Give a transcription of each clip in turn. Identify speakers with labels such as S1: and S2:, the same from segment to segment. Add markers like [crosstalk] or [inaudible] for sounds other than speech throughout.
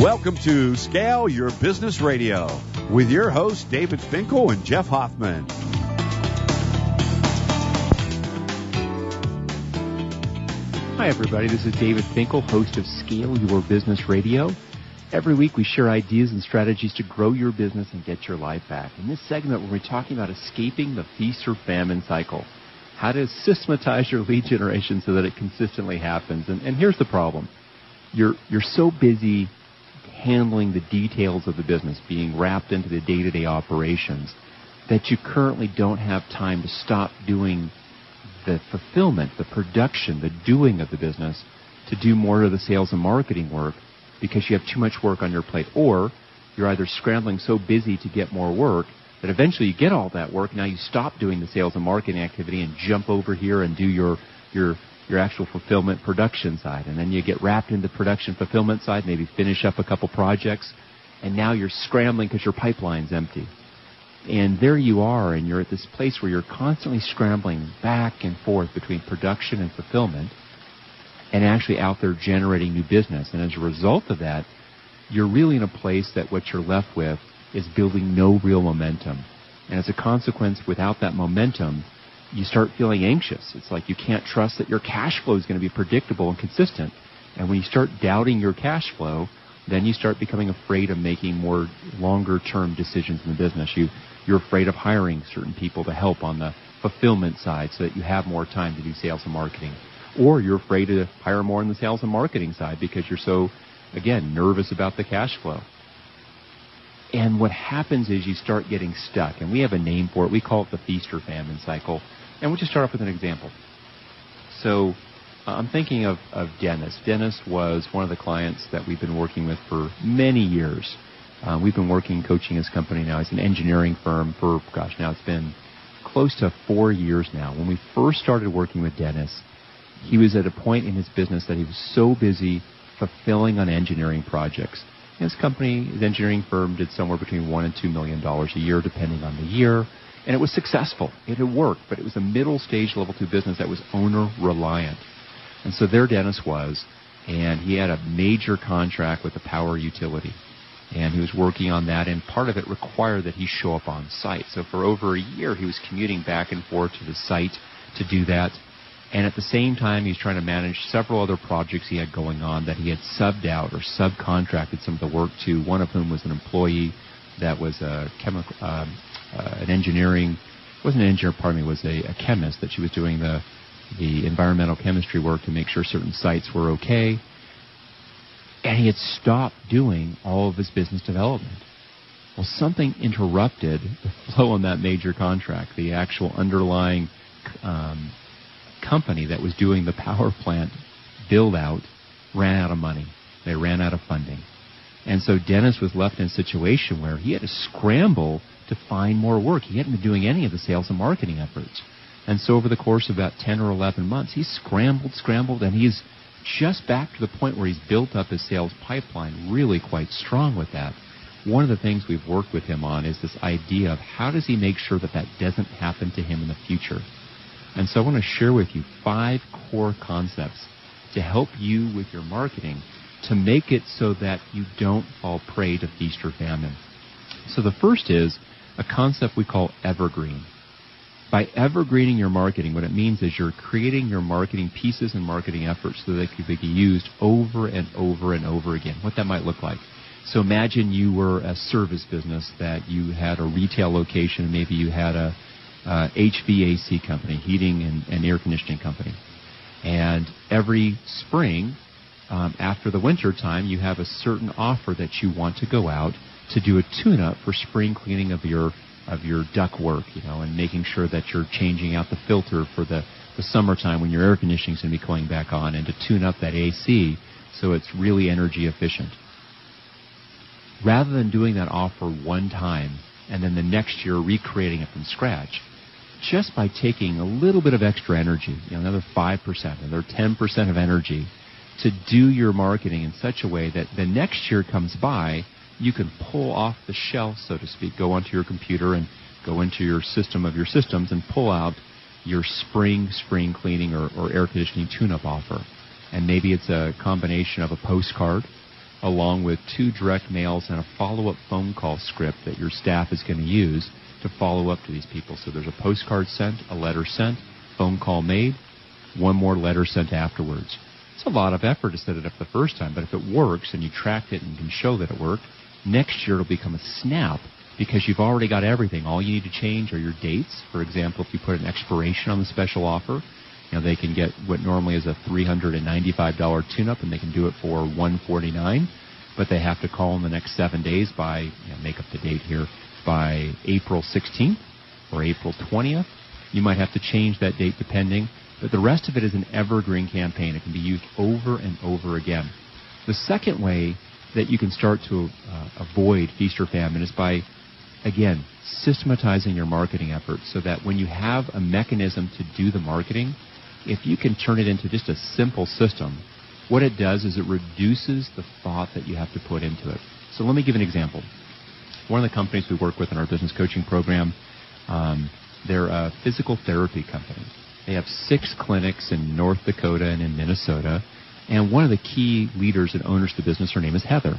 S1: Welcome to Scale Your Business Radio with your hosts David Finkel and Jeff Hoffman.
S2: Hi, everybody. This is David Finkel, host of Scale Your Business Radio. Every week we share ideas and strategies to grow your business and get your life back. In this segment, we're talking about escaping the feast or famine cycle. How to systematize your lead generation so that it consistently happens. And, and here's the problem. You're, you're so busy handling the details of the business, being wrapped into the day-to-day operations, that you currently don't have time to stop doing the fulfillment, the production, the doing of the business to do more of the sales and marketing work because you have too much work on your plate. Or you're either scrambling so busy to get more work that eventually you get all that work. Now you stop doing the sales and marketing activity and jump over here and do your, your, your actual fulfillment production side. And then you get wrapped into production fulfillment side, maybe finish up a couple projects. And now you're scrambling because your pipeline's empty. And there you are, and you're at this place where you're constantly scrambling back and forth between production and fulfillment and actually out there generating new business. And as a result of that, you're really in a place that what you're left with is building no real momentum. And as a consequence, without that momentum, you start feeling anxious. It's like you can't trust that your cash flow is going to be predictable and consistent. And when you start doubting your cash flow, then you start becoming afraid of making more longer term decisions in the business. You, you're afraid of hiring certain people to help on the fulfillment side so that you have more time to do sales and marketing. Or you're afraid to hire more on the sales and marketing side because you're so, again, nervous about the cash flow. And what happens is you start getting stuck. And we have a name for it. We call it the feast or famine cycle. And we'll just start off with an example. So uh, I'm thinking of, of Dennis. Dennis was one of the clients that we've been working with for many years. Uh, we've been working, coaching his company now. It's an engineering firm for, gosh, now it's been close to four years now. When we first started working with Dennis, he was at a point in his business that he was so busy fulfilling on engineering projects. His company, his engineering firm, did somewhere between one and two million dollars a year, depending on the year. And it was successful. It had worked, but it was a middle stage level two business that was owner reliant. And so there Dennis was, and he had a major contract with a power utility. And he was working on that, and part of it required that he show up on site. So for over a year, he was commuting back and forth to the site to do that. And at the same time, he was trying to manage several other projects he had going on that he had subbed out or subcontracted some of the work to. One of whom was an employee that was a chemical, um, uh, an engineering, wasn't an engineer, pardon me, was a, a chemist that she was doing the the environmental chemistry work to make sure certain sites were okay. And he had stopped doing all of his business development. Well, something interrupted the [laughs] flow on that major contract. The actual underlying um, company that was doing the power plant build out ran out of money. They ran out of funding. And so Dennis was left in a situation where he had to scramble to find more work. He hadn't been doing any of the sales and marketing efforts. And so over the course of about 10 or 11 months, he scrambled, scrambled, and he's just back to the point where he's built up his sales pipeline really quite strong with that. One of the things we've worked with him on is this idea of how does he make sure that that doesn't happen to him in the future. And so I want to share with you five core concepts to help you with your marketing to make it so that you don't fall prey to feast or famine. So the first is a concept we call evergreen. By evergreening your marketing, what it means is you're creating your marketing pieces and marketing efforts so that they can be used over and over and over again. What that might look like. So imagine you were a service business that you had a retail location, maybe you had a uh, HVAC company, heating and, and, air conditioning company. And every spring, um, after the winter time, you have a certain offer that you want to go out to do a tune-up for spring cleaning of your of your duct work, you know, and making sure that you're changing out the filter for the, the summertime when your air conditioning is going to be going back on, and to tune up that AC so it's really energy efficient. Rather than doing that offer one time and then the next year recreating it from scratch, just by taking a little bit of extra energy, you know, another 5%, another 10% of energy to do your marketing in such a way that the next year comes by, you can pull off the shelf, so to speak, go onto your computer and go into your system of your systems and pull out your spring, spring cleaning or, or air conditioning tune-up offer. And maybe it's a combination of a postcard along with two direct mails and a follow-up phone call script that your staff is going to use to follow up to these people. So there's a postcard sent, a letter sent, phone call made, one more letter sent afterwards. It's a lot of effort to set it up the first time, but if it works and you tracked it and can show that it worked, next year it'll become a snap because you've already got everything. All you need to change are your dates. For example, if you put an expiration on the special offer, you know, they can get what normally is a $395 tune-up and they can do it for 149 but they have to call in the next seven days by, you know, make up the date here, by April 16th or April 20th. You might have to change that date depending, but the rest of it is an evergreen campaign. It can be used over and over again. The second way that you can start to uh, avoid feast or famine is by, again, systematizing your marketing efforts so that when you have a mechanism to do the marketing, if you can turn it into just a simple system, what it does is it reduces the thought that you have to put into it. So let me give an example. One of the companies we work with in our business coaching program, um, they're a physical therapy company. They have six clinics in North Dakota and in Minnesota. And one of the key leaders and owners of the business, her name is Heather.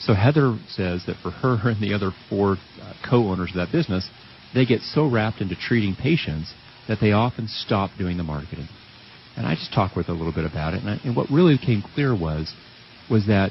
S2: So Heather says that for her [laughs] and the other four uh, co-owners of that business, they get so wrapped into treating patients that they often stop doing the marketing. And I just talked with her a little bit about it, and, I, and what really became clear was was that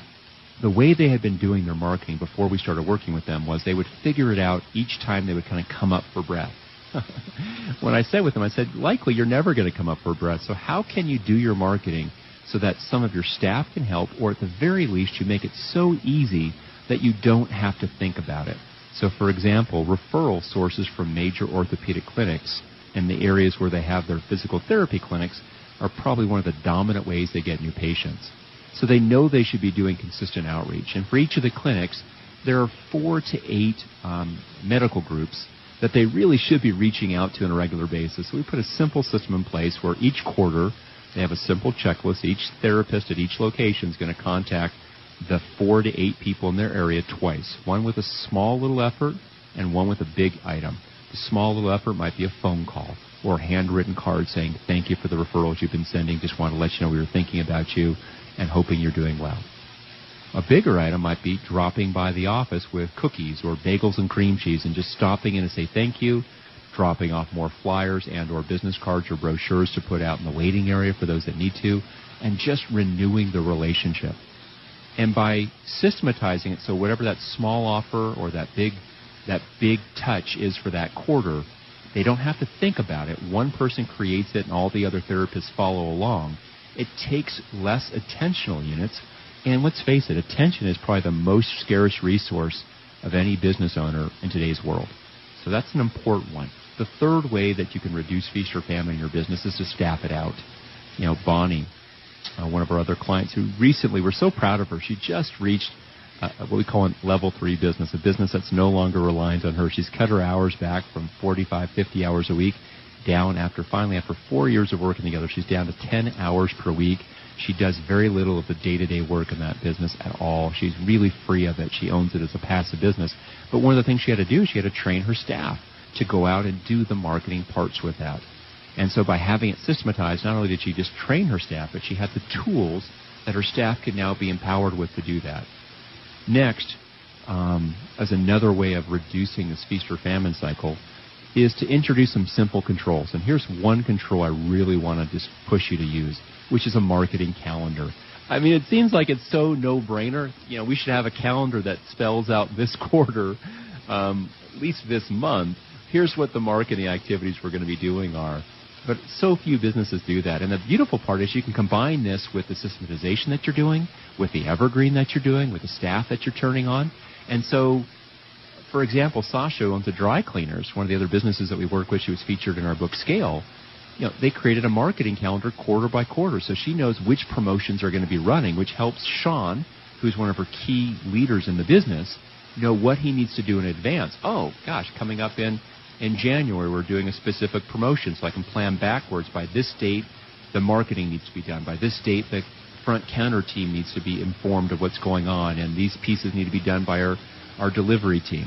S2: the way they had been doing their marketing before we started working with them was they would figure it out each time they would kind of come up for breath. [laughs] when I said with them, I said, likely you're never going to come up for breath. So how can you do your marketing so that some of your staff can help, or at the very least, you make it so easy that you don't have to think about it? So, for example, referral sources from major orthopedic clinics in the areas where they have their physical therapy clinics are probably one of the dominant ways they get new patients. So they know they should be doing consistent outreach. And for each of the clinics, there are four to eight um, medical groups that they really should be reaching out to on a regular basis. So we put a simple system in place where each quarter they have a simple checklist. Each therapist at each location is going to contact the four to eight people in their area twice. One with a small little effort and one with a big item. The small little effort might be a phone call or a handwritten card saying thank you for the referrals you've been sending. Just want to let you know we were thinking about you and hoping you're doing well. A bigger item might be dropping by the office with cookies or bagels and cream cheese and just stopping in to say thank you, dropping off more flyers and or business cards or brochures to put out in the waiting area for those that need to, and just renewing the relationship. And by systematizing it so whatever that small offer or that big that big touch is for that quarter, they don't have to think about it. One person creates it and all the other therapists follow along. It takes less attentional units. And let's face it, attention is probably the most scarce resource of any business owner in today's world. So that's an important one. The third way that you can reduce feast or famine in your business is to staff it out. You know, Bonnie, uh, one of our other clients who recently, we're so proud of her, she just reached uh, what we call a level three business, a business that's no longer reliant on her. She's cut her hours back from 45, 50 hours a week down after finally, after four years of working together, she's down to 10 hours per week. She does very little of the day-to-day work in that business at all. She's really free of it. She owns it as a passive business. But one of the things she had to do, she had to train her staff to go out and do the marketing parts with that. And so by having it systematized, not only did she just train her staff, but she had the tools that her staff could now be empowered with to do that. Next, um, as another way of reducing this feast or famine cycle, is to introduce some simple controls. And here's one control I really want to just push you to use, which is a marketing calendar. I mean, it seems like it's so no-brainer. You know, we should have a calendar that spells out this [laughs] quarter, um, at least this month. Here's what the marketing activities we're going to be doing are. But so few businesses do that. And the beautiful part is you can combine this with the systematization that you're doing, with the evergreen that you're doing, with the staff that you're turning on. And so, for example, Sasha owns the dry cleaners, one of the other businesses that we work with. She was featured in our book Scale. You know, they created a marketing calendar quarter by quarter, so she knows which promotions are going to be running, which helps Sean, who's one of her key leaders in the business, know what he needs to do in advance. Oh, gosh, coming up in in January we're doing a specific promotion, so I can plan backwards. By this date, the marketing needs to be done. By this date, the front counter team needs to be informed of what's going on, and these pieces need to be done by our, our delivery team.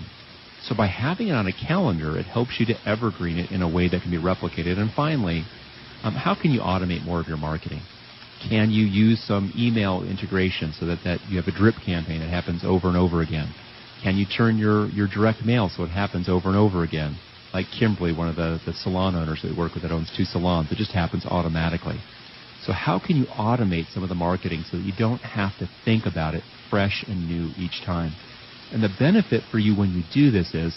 S2: So by having it on a calendar, it helps you to evergreen it in a way that can be replicated. And finally, um, how can you automate more of your marketing? Can you use some email integration so that, that you have a drip campaign that happens over and over again? Can you turn your, your direct mail so it happens over and over again? Like Kimberly, one of the, the salon owners that we work with that owns two salons, it just happens automatically. So how can you automate some of the marketing so that you don't have to think about it fresh and new each time? And the benefit for you when you do this is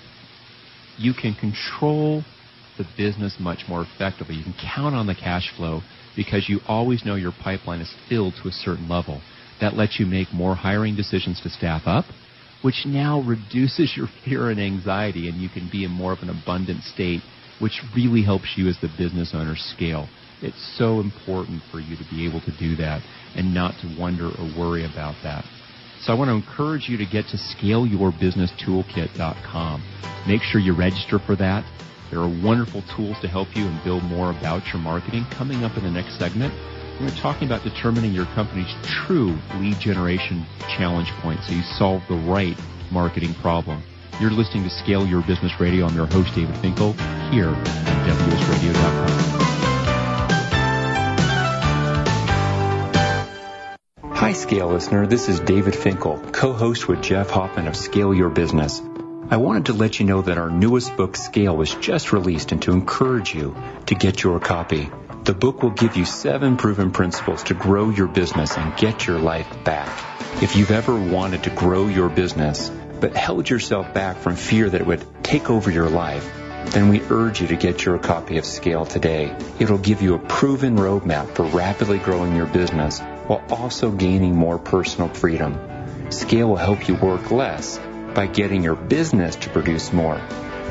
S2: you can control the business much more effectively. You can count on the cash flow because you always know your pipeline is filled to a certain level. That lets you make more hiring decisions to staff up, which now reduces your fear and anxiety, and you can be in more of an abundant state, which really helps you as the business owner scale. It's so important for you to be able to do that and not to wonder or worry about that. So I want to encourage you to get to scaleyourbusinesstoolkit.com. Make sure you register for that. There are wonderful tools to help you and build more about your marketing. Coming up in the next segment, we're talking about determining your company's true lead generation challenge point so you solve the right marketing problem. You're listening to Scale Your Business Radio. I'm your host, David Finkel, here at WSRadio.com.
S3: Hi, Scale listener. This is David Finkel, co-host with Jeff Hoffman of Scale Your Business. I wanted to let you know that our newest book, Scale, was just released and to encourage you to get your copy. The book will give you seven proven principles to grow your business and get your life back. If you've ever wanted to grow your business, but held yourself back from fear that it would take over your life, then we urge you to get your copy of Scale today. It'll give you a proven roadmap for rapidly growing your business while also gaining more personal freedom. Scale will help you work less by getting your business to produce more.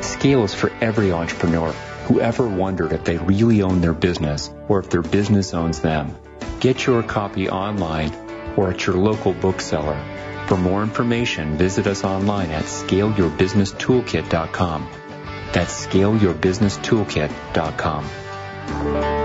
S3: Scale is for every entrepreneur who ever wondered if they really own their business or if their business owns them. Get your copy online or at your local bookseller. For more information, visit us online at scaleyourbusinesstoolkit.com. That's scaleyourbusinesstoolkit.com.